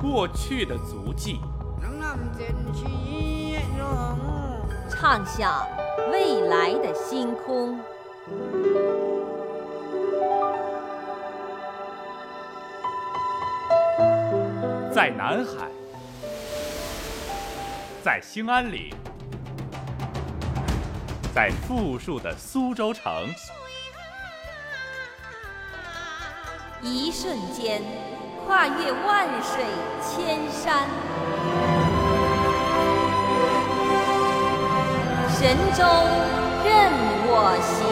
过去的足迹，唱响未来的星空。在南海，在兴安岭。在富庶的苏州城，一瞬间跨越万水千山，神州任我行。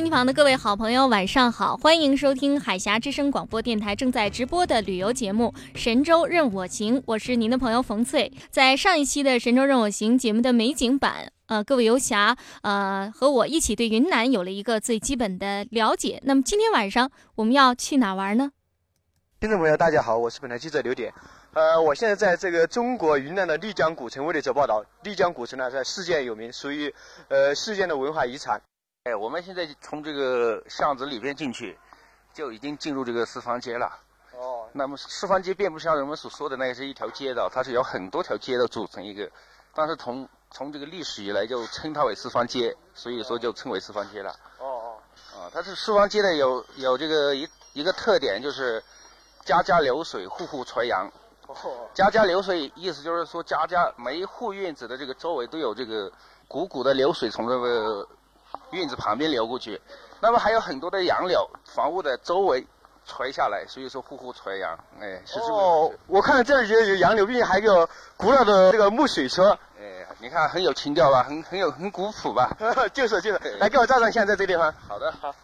音机旁的各位好朋友，晚上好！欢迎收听海峡之声广播电台正在直播的旅游节目《神州任我行》，我是您的朋友冯翠。在上一期的《神州任我行》节目的美景版，呃，各位游侠，呃，和我一起对云南有了一个最基本的了解。那么今天晚上我们要去哪玩呢？听众朋友，大家好，我是本台记者刘典。呃，我现在在这个中国云南的丽江古城为你做报道。丽江古城呢，在世界有名，属于呃世界的文化遗产。哎，我们现在从这个巷子里边进去，就已经进入这个四方街了。哦，那么四方街并不像人们所说的那个是一条街道，它是由很多条街道组成一个。但是从从这个历史以来就称它为四方街，所以说就称为四方街了。哦哦，啊，它是四方街呢有有这个一一个特点就是家家流水，户户垂杨。哦，家家流水意思就是说家家每一户院子的这个周围都有这个汩汩的流水从这个。院子旁边流过去，那么还有很多的杨柳，房屋的周围垂下来，所以说户户垂杨，哎，是这个。哦，我看这里有杨柳，并且还有古老的这个木水车，哎，你看很有情调吧，很很有很古朴吧？就 是就是，来给我照张相，在这个地方。好的，好。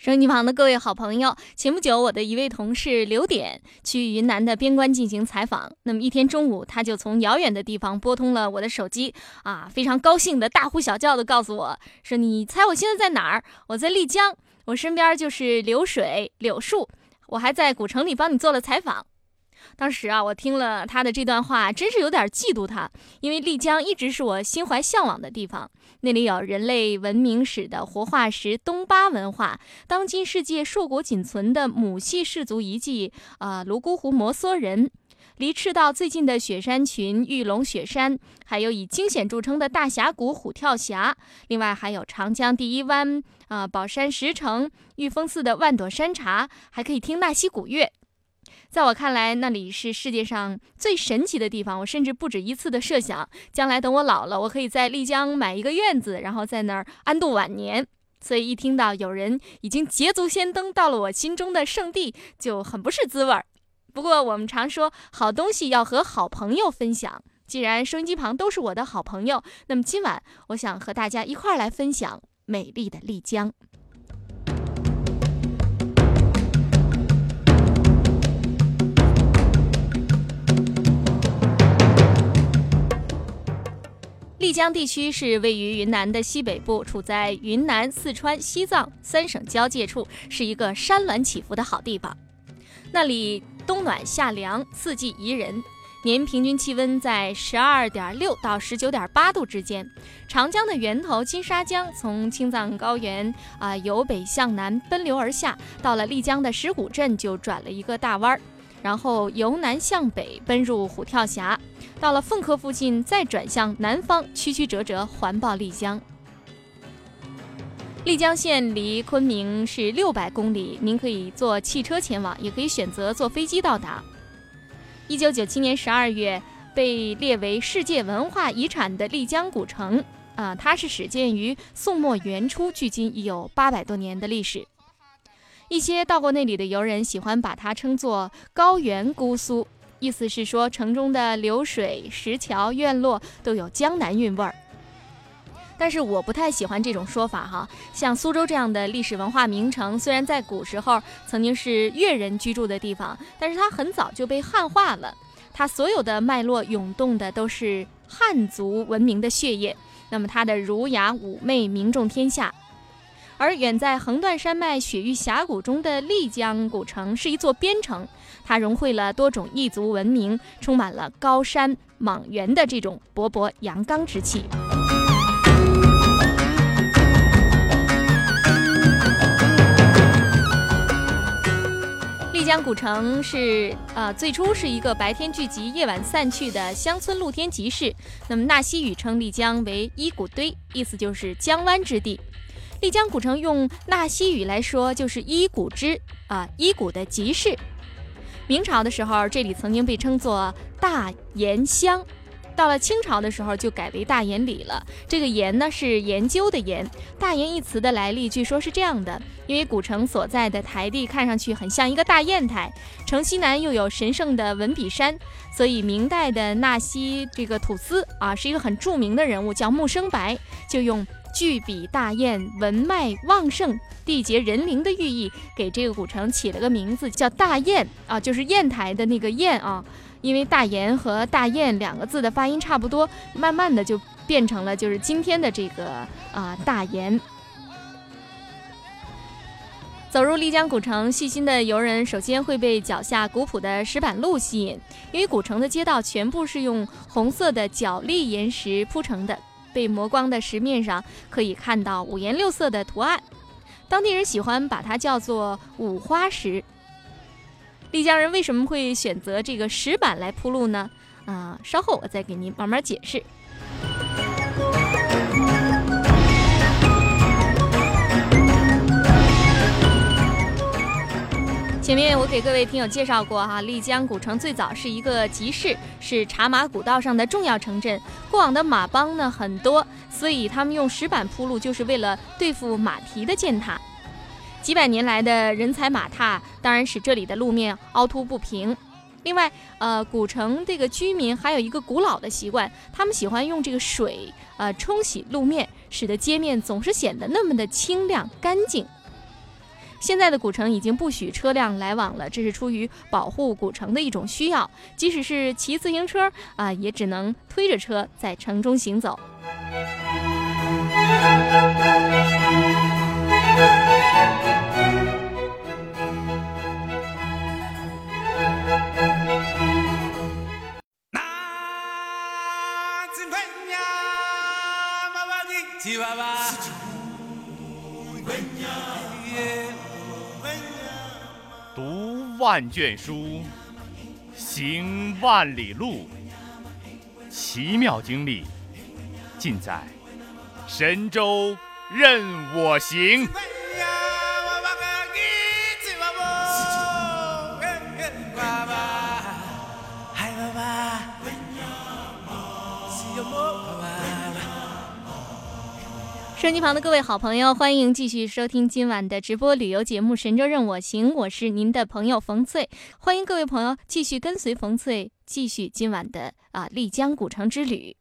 收音机旁的各位好朋友，前不久我的一位同事刘点去云南的边关进行采访，那么一天中午他就从遥远的地方拨通了我的手机，啊，非常高兴的大呼小叫的告诉我说：“你猜我现在在哪儿？我在丽江，我身边就是流水柳树，我还在古城里帮你做了采访。”当时啊，我听了他的这段话，真是有点嫉妒他，因为丽江一直是我心怀向往的地方。那里有人类文明史的活化石东巴文化，当今世界硕果仅存的母系氏族遗迹啊，泸沽湖摩梭人，离赤道最近的雪山群玉龙雪山，还有以惊险著称的大峡谷虎跳峡，另外还有长江第一湾啊，宝山石城、玉峰寺的万朵山茶，还可以听纳西古乐。在我看来，那里是世界上最神奇的地方。我甚至不止一次的设想，将来等我老了，我可以在丽江买一个院子，然后在那儿安度晚年。所以一听到有人已经捷足先登到了我心中的圣地，就很不是滋味儿。不过我们常说，好东西要和好朋友分享。既然收音机旁都是我的好朋友，那么今晚我想和大家一块儿来分享美丽的丽江。丽江地区是位于云南的西北部，处在云南、四川、西藏三省交界处，是一个山峦起伏的好地方。那里冬暖夏凉，四季宜人，年平均气温在十二点六到十九点八度之间。长江的源头金沙江从青藏高原啊由北向南奔流而下，到了丽江的石鼓镇就转了一个大弯儿。然后由南向北奔入虎跳峡，到了凤科附近，再转向南方，曲曲折折环抱丽江。丽江县离昆明是六百公里，您可以坐汽车前往，也可以选择坐飞机到达。一九九七年十二月被列为世界文化遗产的丽江古城，啊，它是始建于宋末元初，距今已有八百多年的历史。一些到过那里的游人喜欢把它称作高原姑苏，意思是说城中的流水、石桥、院落都有江南韵味儿。但是我不太喜欢这种说法哈。像苏州这样的历史文化名城，虽然在古时候曾经是越人居住的地方，但是它很早就被汉化了。它所有的脉络涌动的都是汉族文明的血液，那么它的儒雅妩媚名重天下。而远在横断山脉雪域峡谷中的丽江古城是一座边城，它融汇了多种异族文明，充满了高山莽原的这种勃勃阳刚之气。丽江古城是呃最初是一个白天聚集、夜晚散去的乡村露天集市。那么纳西语称丽江为伊古堆，意思就是江湾之地。丽江古城用纳西语来说就是伊古之啊，伊古的集市。明朝的时候，这里曾经被称作大研乡。到了清朝的时候，就改为大研里了。这个“研”呢，是研究的“研”。大研一词的来历，据说是这样的：因为古城所在的台地看上去很像一个大砚台，城西南又有神圣的文笔山，所以明代的纳西这个土司啊，是一个很著名的人物，叫木生白，就用巨笔大雁，文脉旺盛，缔结人灵的寓意，给这个古城起了个名字，叫大雁啊，就是砚台的那个砚啊。因为大研和大雁两个字的发音差不多，慢慢的就变成了就是今天的这个啊大研。走入丽江古城，细心的游人首先会被脚下古朴的石板路吸引，因为古城的街道全部是用红色的角砾岩石铺成的，被磨光的石面上可以看到五颜六色的图案，当地人喜欢把它叫做五花石。丽江人为什么会选择这个石板来铺路呢？啊，稍后我再给您慢慢解释。前面我给各位听友介绍过哈，丽江古城最早是一个集市，是茶马古道上的重要城镇。过往的马帮呢很多，所以他们用石板铺路，就是为了对付马蹄的践踏。几百年来的人踩马踏，当然使这里的路面凹凸不平。另外，呃，古城这个居民还有一个古老的习惯，他们喜欢用这个水，呃，冲洗路面，使得街面总是显得那么的清亮干净。现在的古城已经不许车辆来往了，这是出于保护古城的一种需要。即使是骑自行车啊，也只能推着车在城中行走。万卷书，行万里路，奇妙经历尽在神州任我行。收音机旁的各位好朋友，欢迎继续收听今晚的直播旅游节目《神州任我行》，我是您的朋友冯翠。欢迎各位朋友继续跟随冯翠，继续今晚的啊丽江古城之旅。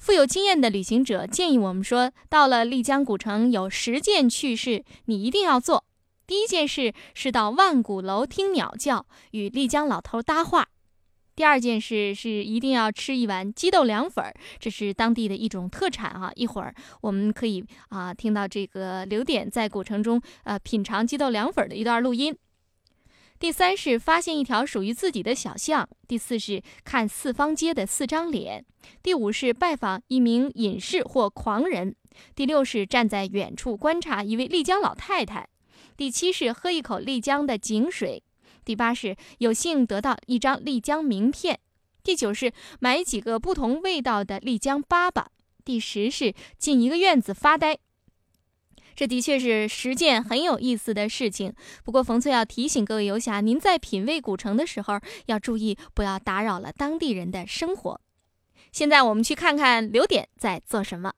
富有经验的旅行者建议我们说，到了丽江古城，有十件趣事你一定要做。第一件事是到万古楼听鸟叫，与丽江老头搭话。第二件事是一定要吃一碗鸡豆凉粉儿，这是当地的一种特产啊。一会儿我们可以啊听到这个刘点在古城中呃品尝鸡豆凉粉儿的一段录音。第三是发现一条属于自己的小巷。第四是看四方街的四张脸。第五是拜访一名隐士或狂人。第六是站在远处观察一位丽江老太太。第七是喝一口丽江的井水。第八是有幸得到一张丽江名片，第九是买几个不同味道的丽江粑粑，第十是进一个院子发呆。这的确是十件很有意思的事情。不过冯翠要提醒各位游侠，您在品味古城的时候要注意，不要打扰了当地人的生活。现在我们去看看刘点在做什么。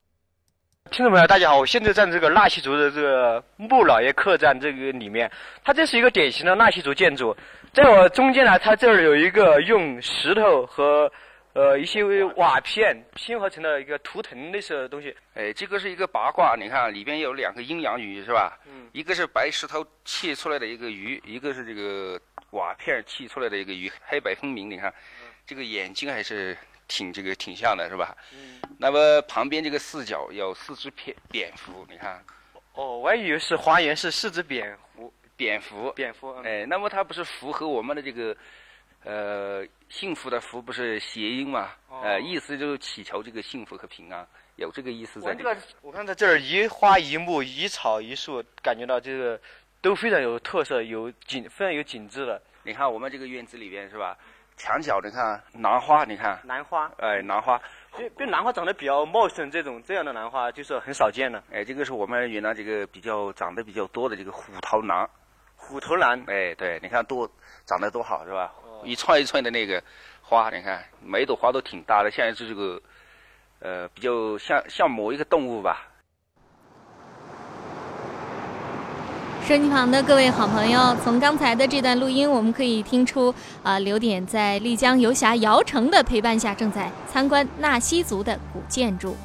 听众朋友，大家好，我现在在这个纳西族的这个穆老爷客栈这个里面，它这是一个典型的纳西族建筑。在我中间呢，它这儿有一个用石头和呃一些瓦片拼合成的一个图腾类似的东西。哎，这个是一个八卦，你看里边有两个阴阳鱼是吧？嗯。一个是白石头砌出来的一个鱼，一个是这个瓦片砌出来的一个鱼，黑白分明。你看，这个眼睛还是。挺这个挺像的是吧？嗯。那么旁边这个四角有四只蝙蝙蝠，你看。哦，我还以为是花园是四只蝙蝠。蝙蝠。蝙蝠。哎，那么它不是符合我们的这个，呃，幸福的福不是谐音嘛？呃，意思就是祈求这个幸福和平安，有这个意思在这个我看在这儿一花一木一草一树，感觉到这个都非常有特色，有景非常有景致的。你看我们这个院子里边是吧？墙角你看兰花，你看兰花，哎，兰花，因为兰花长得比较茂盛，这种这样的兰花就是很少见的。哎，这个是我们云南这个比较长得比较多的这个虎头兰，虎头兰，哎，对，你看多长得多好是吧？一串一串的那个花，你看每一朵花都挺大的，像一只这个，呃，比较像像某一个动物吧。收音机旁的各位好朋友，从刚才的这段录音，我们可以听出，啊，刘典在丽江游侠姚成的陪伴下，正在参观纳西族的古建筑。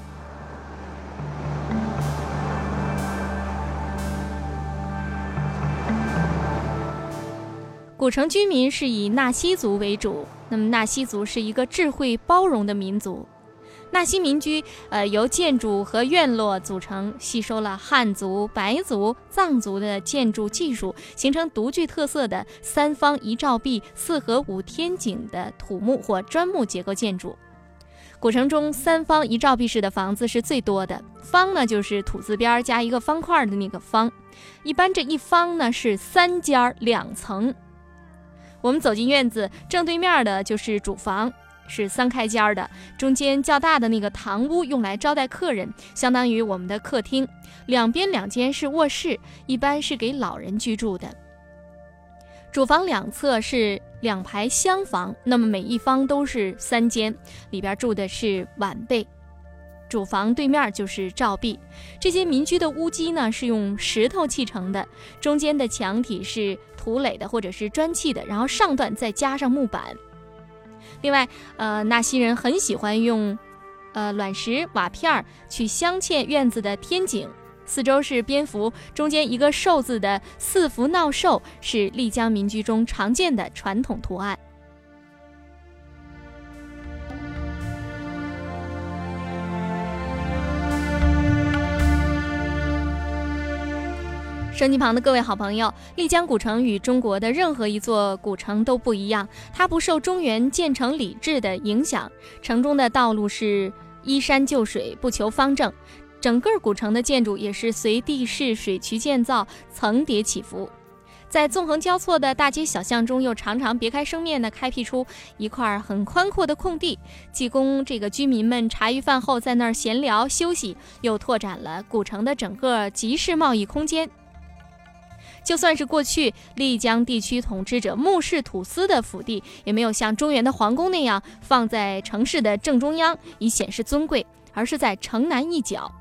古城居民是以纳西族为主，那么纳西族是一个智慧包容的民族。纳西民居，呃，由建筑和院落组成，吸收了汉族、白族、藏族的建筑技术，形成独具特色的三方一照壁、四合五天井的土木或砖木结构建筑。古城中三方一照壁式的房子是最多的，方呢就是土字边加一个方块的那个方，一般这一方呢是三间两层。我们走进院子，正对面的就是主房。是三开间的，中间较大的那个堂屋用来招待客人，相当于我们的客厅。两边两间是卧室，一般是给老人居住的。主房两侧是两排厢房，那么每一方都是三间，里边住的是晚辈。主房对面就是照壁，这些民居的屋基呢是用石头砌成的，中间的墙体是土垒的或者是砖砌的，然后上段再加上木板。另外，呃，纳西人很喜欢用，呃，卵石瓦片儿去镶嵌院子的天井，四周是蝙蝠，中间一个寿字的四福闹寿是丽江民居中常见的传统图案。手机旁的各位好朋友，丽江古城与中国的任何一座古城都不一样，它不受中原建城礼制的影响，城中的道路是依山就水，不求方正，整个古城的建筑也是随地势水渠建造，层叠起伏，在纵横交错的大街小巷中，又常常别开生面地开辟出一块很宽阔的空地，既供这个居民们茶余饭后在那儿闲聊休息，又拓展了古城的整个集市贸易空间。就算是过去丽江地区统治者穆氏土司的府邸，也没有像中原的皇宫那样放在城市的正中央以显示尊贵，而是在城南一角。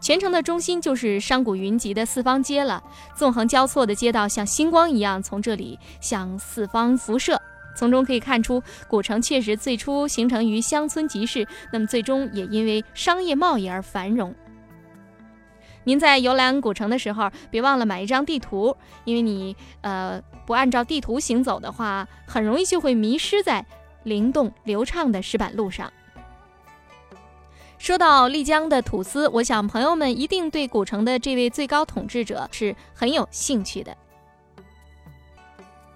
全城的中心就是商贾云集的四方街了，纵横交错的街道像星光一样从这里向四方辐射。从中可以看出，古城确实最初形成于乡村集市，那么最终也因为商业贸易而繁荣。您在游览古城的时候，别忘了买一张地图，因为你呃不按照地图行走的话，很容易就会迷失在灵动流畅的石板路上。说到丽江的土司，我想朋友们一定对古城的这位最高统治者是很有兴趣的。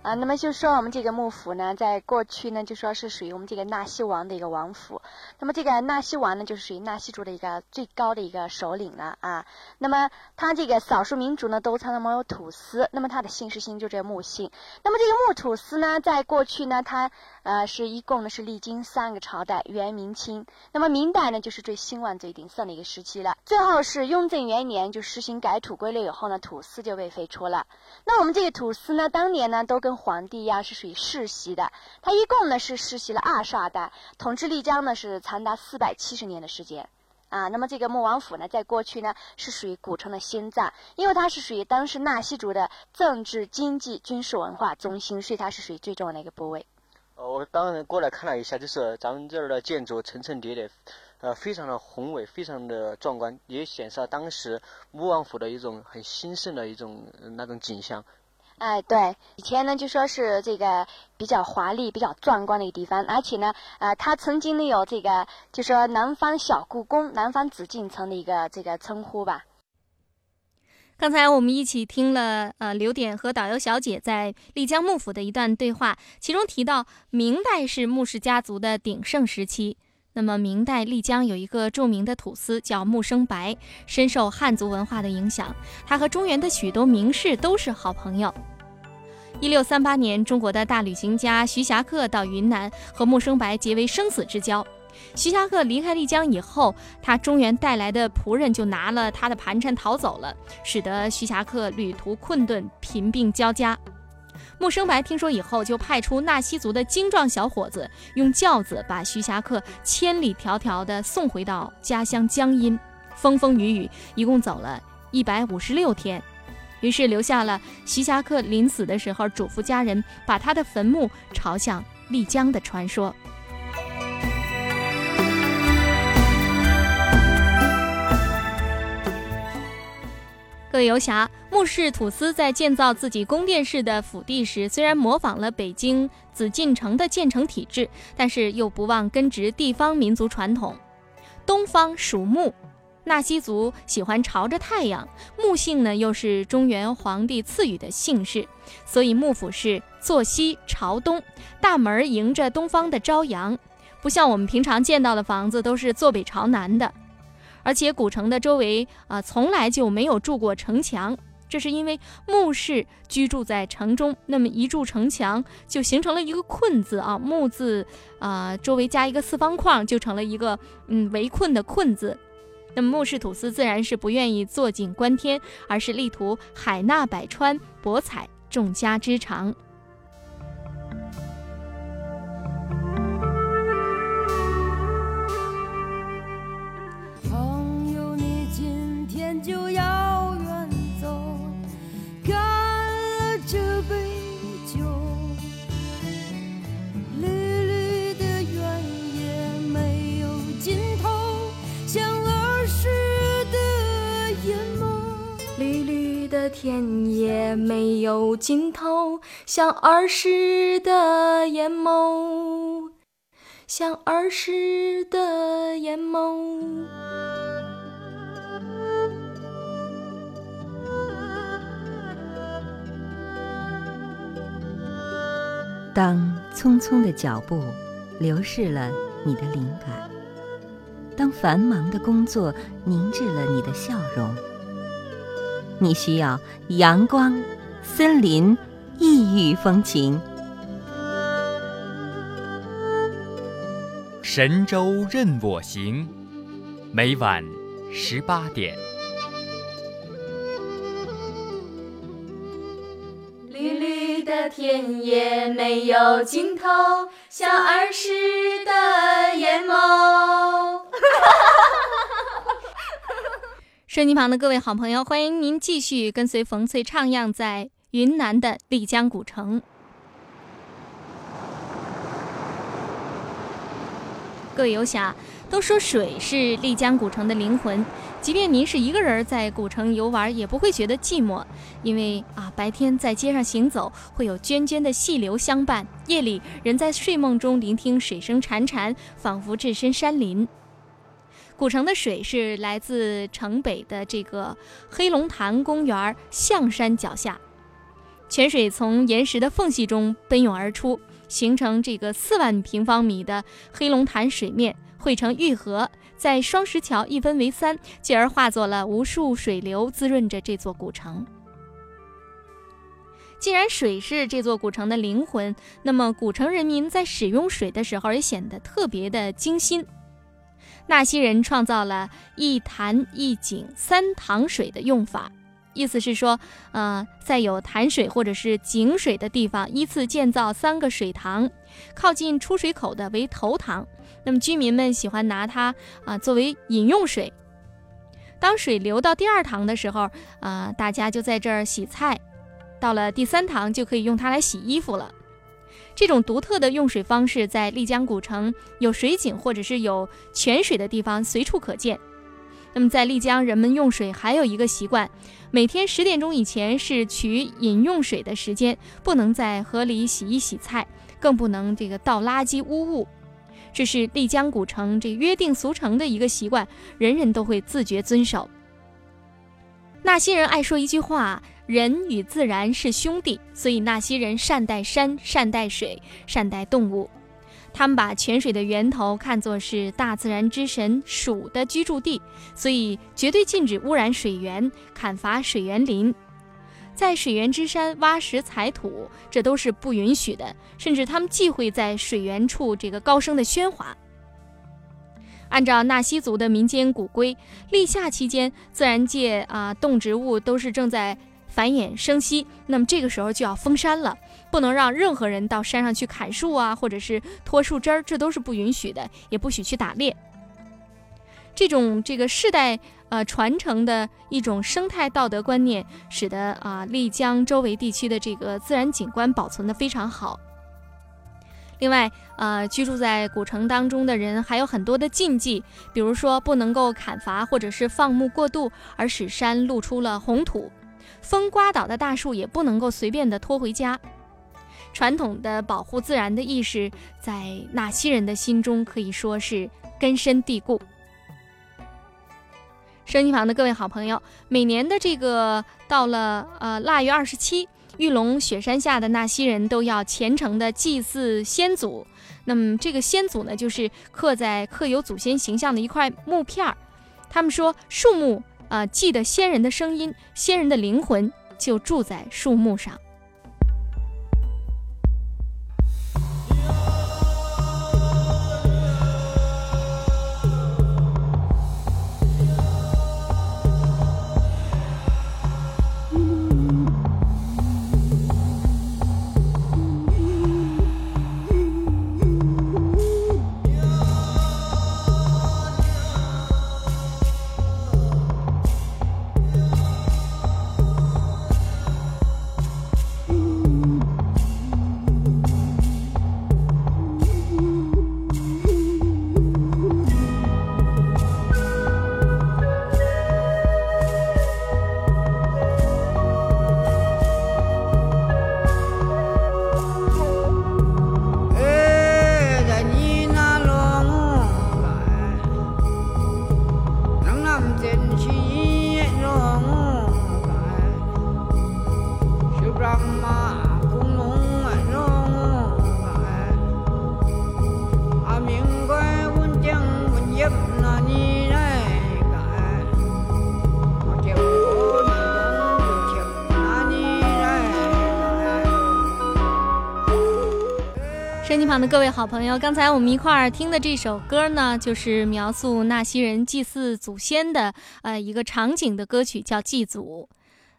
啊，那么就说我们这个幕府呢，在过去呢，就说是属于我们这个纳西王的一个王府。那么这个纳西王呢，就是属于纳西族的一个最高的一个首领了啊。那么他这个少数民族呢，都称他们为土司。那么他的姓氏姓就这个木姓。那么这个木土司呢，在过去呢，他呃是一共呢是历经三个朝代，元、明、清。那么明代呢，就是最兴旺、最鼎盛的一个时期了。最后是雍正元年就实行改土归类以后呢，土司就被废除了。那我们这个土司呢，当年呢都跟皇帝呀是属于世袭的，他一共呢是世袭了二十二代，统治丽江呢是长达四百七十年的时间，啊。那么这个穆王府呢，在过去呢是属于古城的心脏，因为它是属于当时纳西族的政治、经济、军事、文化中心，所以它是属于最重要的一个部位。呃我当然过来看了一下，就是咱们这儿的建筑层层叠叠，呃，非常的宏伟，非常的壮观，也显示了当时穆王府的一种很兴盛的一种那种景象。哎，对，以前呢就说是这个比较华丽、比较壮观的一个地方，而且呢，呃，它曾经呢有这个就说南方小故宫、南方紫禁城的一个这个称呼吧。刚才我们一起听了呃刘典和导游小姐在丽江幕府的一段对话，其中提到明代是穆氏家族的鼎盛时期。那么明代丽江有一个著名的土司叫穆生白，深受汉族文化的影响，他和中原的许多名士都是好朋友。一六三八年，中国的大旅行家徐霞客到云南和穆生白结为生死之交。徐霞客离开丽江以后，他中原带来的仆人就拿了他的盘缠逃走了，使得徐霞客旅途困顿，贫病交加。穆生白听说以后，就派出纳西族的精壮小伙子，用轿子把徐霞客千里迢迢地送回到家乡江阴。风风雨雨，一共走了一百五十六天，于是留下了徐霞客临死的时候嘱咐家人把他的坟墓朝向丽江的传说。各位游侠，穆氏土司在建造自己宫殿式的府邸时，虽然模仿了北京紫禁城的建成体制，但是又不忘根植地方民族传统。东方属木，纳西族喜欢朝着太阳，木姓呢又是中原皇帝赐予的姓氏，所以幕府是坐西朝东，大门迎着东方的朝阳，不像我们平常见到的房子都是坐北朝南的。而且古城的周围啊，从来就没有筑过城墙，这是因为穆氏居住在城中，那么一筑城墙就形成了一个困字啊，穆字啊，周围加一个四方框，就成了一个嗯围困的困字。那么穆氏土司自然是不愿意坐井观天，而是力图海纳百川，博采众家之长。尽头，像儿时的眼眸，像儿时的眼眸。当匆匆的脚步流逝了你的灵感，当繁忙的工作凝滞了你的笑容，你需要阳光、森林、异域风情。神州任我行，每晚十八点。绿绿的田野没有尽头，像儿时的眼眸。收音旁的各位好朋友，欢迎您继续跟随冯翠徜徉在云南的丽江古城。各位游侠。都说水是丽江古城的灵魂，即便您是一个人在古城游玩，也不会觉得寂寞，因为啊，白天在街上行走，会有涓涓的细流相伴；夜里，人在睡梦中聆听水声潺潺，仿佛置身山林。古城的水是来自城北的这个黑龙潭公园象山脚下，泉水从岩石的缝隙中奔涌而出，形成这个四万平方米的黑龙潭水面。汇成玉河，在双石桥一分为三，继而化作了无数水流，滋润着这座古城。既然水是这座古城的灵魂，那么古城人民在使用水的时候也显得特别的精心。纳西人创造了一潭一井三塘水的用法，意思是说，呃，在有潭水或者是井水的地方，依次建造三个水塘，靠近出水口的为头塘。那么居民们喜欢拿它啊作为饮用水。当水流到第二塘的时候，啊，大家就在这儿洗菜；到了第三塘，就可以用它来洗衣服了。这种独特的用水方式，在丽江古城有水井或者是有泉水的地方随处可见。那么，在丽江，人们用水还有一个习惯：每天十点钟以前是取饮用水的时间，不能在河里洗衣洗菜，更不能这个倒垃圾污物。这是丽江古城这约定俗成的一个习惯，人人都会自觉遵守。纳西人爱说一句话：“人与自然是兄弟。”所以纳西人善待山、善待水、善待动物。他们把泉水的源头看作是大自然之神鼠的居住地，所以绝对禁止污染水源、砍伐水源林。在水源之山挖石采土，这都是不允许的。甚至他们忌讳在水源处这个高声的喧哗。按照纳西族的民间古规，立夏期间，自然界啊动植物都是正在繁衍生息，那么这个时候就要封山了，不能让任何人到山上去砍树啊，或者是拖树枝儿，这都是不允许的，也不许去打猎。这种这个世代。呃，传承的一种生态道德观念，使得啊丽江周围地区的这个自然景观保存的非常好。另外，呃，居住在古城当中的人还有很多的禁忌，比如说不能够砍伐或者是放牧过度而使山露出了红土，风刮倒的大树也不能够随便的拖回家。传统的保护自然的意识，在纳西人的心中可以说是根深蒂固。收音机旁的各位好朋友，每年的这个到了呃腊月二十七，玉龙雪山下的纳西人都要虔诚的祭祀先祖。那么这个先祖呢，就是刻在刻有祖先形象的一块木片儿。他们说，树木啊，记得仙人的声音，仙人的灵魂就住在树木上。场的各位好朋友，刚才我们一块儿听的这首歌呢，就是描述纳西人祭祀祖先的呃一个场景的歌曲，叫《祭祖》。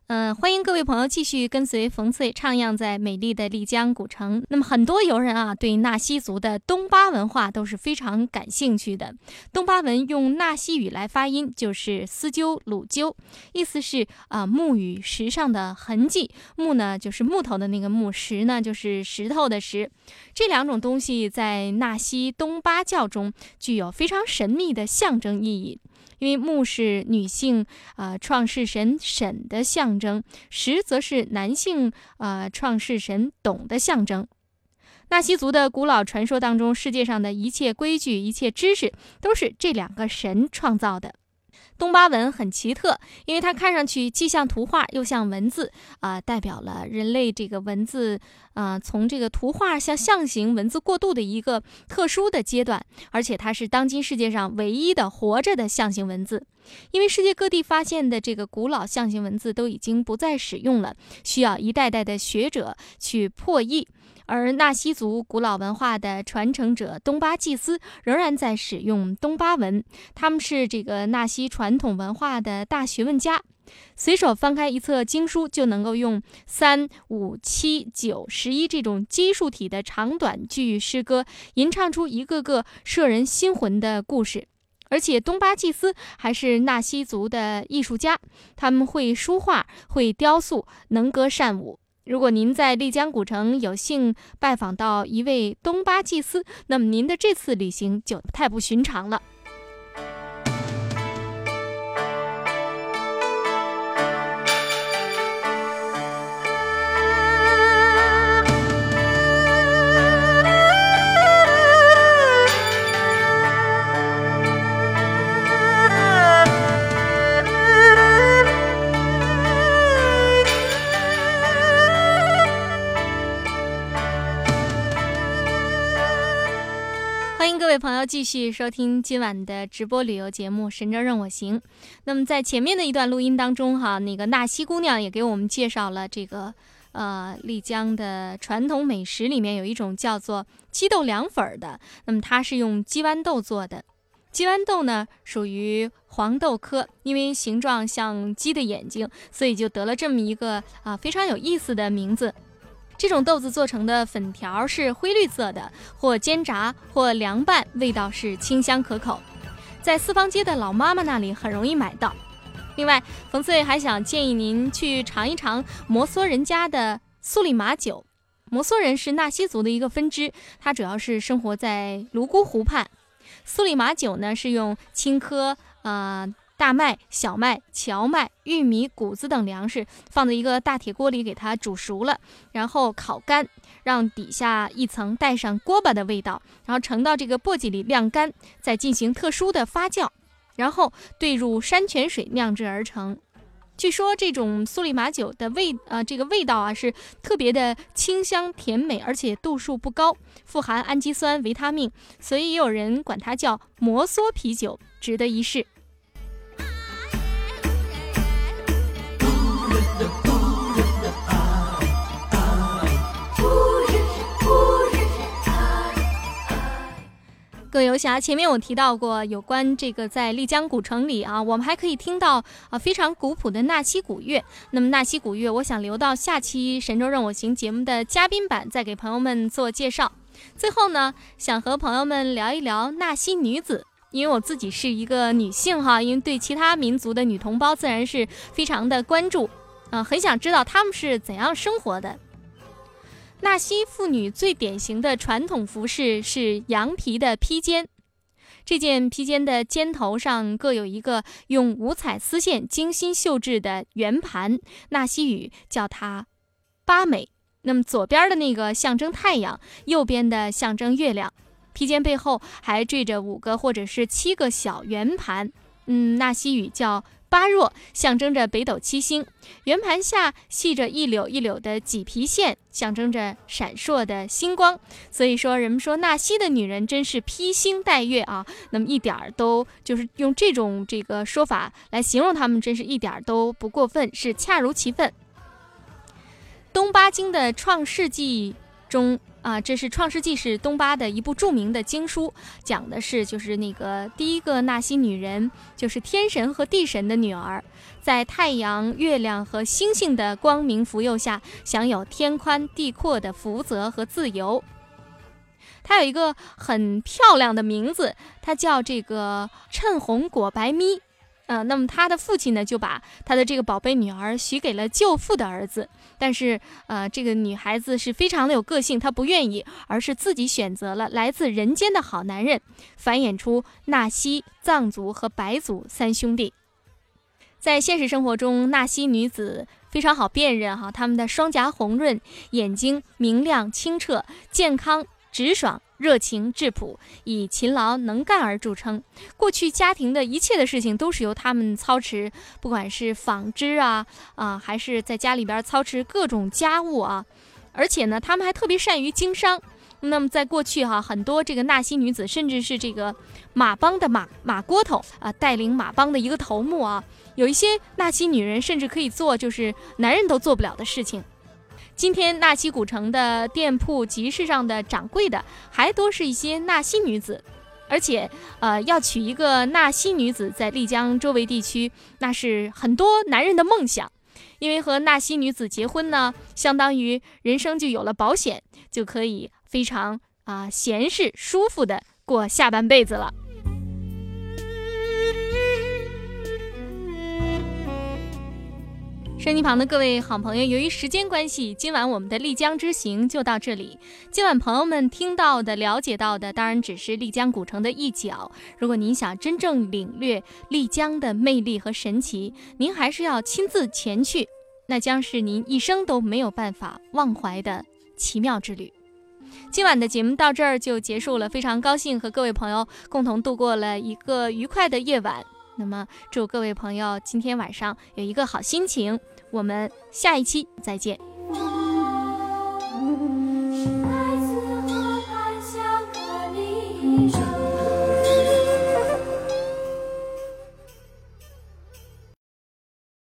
嗯，欢迎各位朋友继续跟随冯翠徜徉在美丽的丽江古城。那么，很多游人啊，对纳西族的东巴文化都是非常感兴趣的。东巴文用纳西语来发音，就是“斯鸠鲁鸠”，意思是啊木与石上的痕迹。木呢，就是木头的那个木；石呢，就是石头的石。这两种东西在纳西东巴教中具有非常神秘的象征意义。因为木是女性呃创世神沈的象征，石则是男性呃创世神董的象征。纳西族的古老传说当中，世界上的一切规矩、一切知识，都是这两个神创造的。东巴文很奇特，因为它看上去既像图画又像文字，啊，代表了人类这个文字啊从这个图画向象形文字过渡的一个特殊的阶段，而且它是当今世界上唯一的活着的象形文字。因为世界各地发现的这个古老象形文字都已经不再使用了，需要一代代的学者去破译。而纳西族古老文化的传承者东巴祭司仍然在使用东巴文，他们是这个纳西传统文化的大学问家。随手翻开一册经书，就能够用三、五、七、九、十一这种基数体的长短句诗歌，吟唱出一个个摄人心魂的故事。而且，东巴祭司还是纳西族的艺术家，他们会书画，会雕塑，能歌善舞。如果您在丽江古城有幸拜访到一位东巴祭司，那么您的这次旅行就太不寻常了。各位朋友继续收听今晚的直播旅游节目《神州任我行》。那么在前面的一段录音当中，哈，那个纳西姑娘也给我们介绍了这个呃丽江的传统美食，里面有一种叫做鸡豆凉粉的。那么它是用鸡豌豆做的，鸡豌豆呢属于黄豆科，因为形状像鸡的眼睛，所以就得了这么一个啊非常有意思的名字。这种豆子做成的粉条是灰绿色的，或煎炸，或凉拌，味道是清香可口。在四方街的老妈妈那里很容易买到。另外，冯翠还想建议您去尝一尝摩梭人家的苏里马酒。摩梭人是纳西族的一个分支，它主要是生活在泸沽湖畔。苏里马酒呢是用青稞啊。大麦、小麦、荞麦、玉米、谷子等粮食放在一个大铁锅里，给它煮熟了，然后烤干，让底下一层带上锅巴的味道，然后盛到这个簸箕里晾干，再进行特殊的发酵，然后兑入山泉水酿制而成。据说这种苏里马酒的味啊，这个味道啊是特别的清香甜美，而且度数不高，富含氨基酸、维他命，所以也有人管它叫摩梭啤酒，值得一试。各位游侠，前面我提到过有关这个在丽江古城里啊，我们还可以听到啊非常古朴的纳西古乐。那么纳西古乐，我想留到下期《神州任我行》节目的嘉宾版再给朋友们做介绍。最后呢，想和朋友们聊一聊纳西女子，因为我自己是一个女性哈，因为对其他民族的女同胞自然是非常的关注啊，很想知道她们是怎样生活的。纳西妇女最典型的传统服饰是羊皮的披肩，这件披肩的肩头上各有一个用五彩丝线精心绣制的圆盘，纳西语叫它“八美”。那么左边的那个象征太阳，右边的象征月亮。披肩背后还缀着五个或者是七个小圆盘，嗯，纳西语叫。八若象征着北斗七星，圆盘下系着一绺一绺的麂皮线，象征着闪烁的星光。所以说，人们说纳西的女人真是披星戴月啊。那么一点儿都就是用这种这个说法来形容她们，真是一点儿都不过分，是恰如其分。东巴经的创世纪中。啊，这是《创世纪》是东巴的一部著名的经书，讲的是就是那个第一个纳西女人，就是天神和地神的女儿，在太阳、月亮和星星的光明福佑下，享有天宽地阔的福泽和自由。她有一个很漂亮的名字，她叫这个趁红果白咪。呃，那么他的父亲呢，就把他的这个宝贝女儿许给了舅父的儿子，但是呃，这个女孩子是非常的有个性，她不愿意，而是自己选择了来自人间的好男人，繁衍出纳西、藏族和白族三兄弟。在现实生活中，纳西女子非常好辨认哈，她们的双颊红润，眼睛明亮清澈，健康直爽。热情质朴，以勤劳能干而著称。过去家庭的一切的事情都是由他们操持，不管是纺织啊啊，还是在家里边操持各种家务啊。而且呢，他们还特别善于经商。那么在过去哈，很多这个纳西女子，甚至是这个马帮的马马锅头啊，带领马帮的一个头目啊，有一些纳西女人甚至可以做就是男人都做不了的事情。今天纳西古城的店铺集市上的掌柜的，还多是一些纳西女子。而且，呃，要娶一个纳西女子，在丽江周围地区，那是很多男人的梦想。因为和纳西女子结婚呢，相当于人生就有了保险，就可以非常啊闲适舒服的过下半辈子了。声音旁的各位好朋友，由于时间关系，今晚我们的丽江之行就到这里。今晚朋友们听到的、了解到的，当然只是丽江古城的一角。如果您想真正领略丽江的魅力和神奇，您还是要亲自前去，那将是您一生都没有办法忘怀的奇妙之旅。今晚的节目到这儿就结束了，非常高兴和各位朋友共同度过了一个愉快的夜晚。那么，祝各位朋友今天晚上有一个好心情。我们下一期再见。来自河畔小颗粒。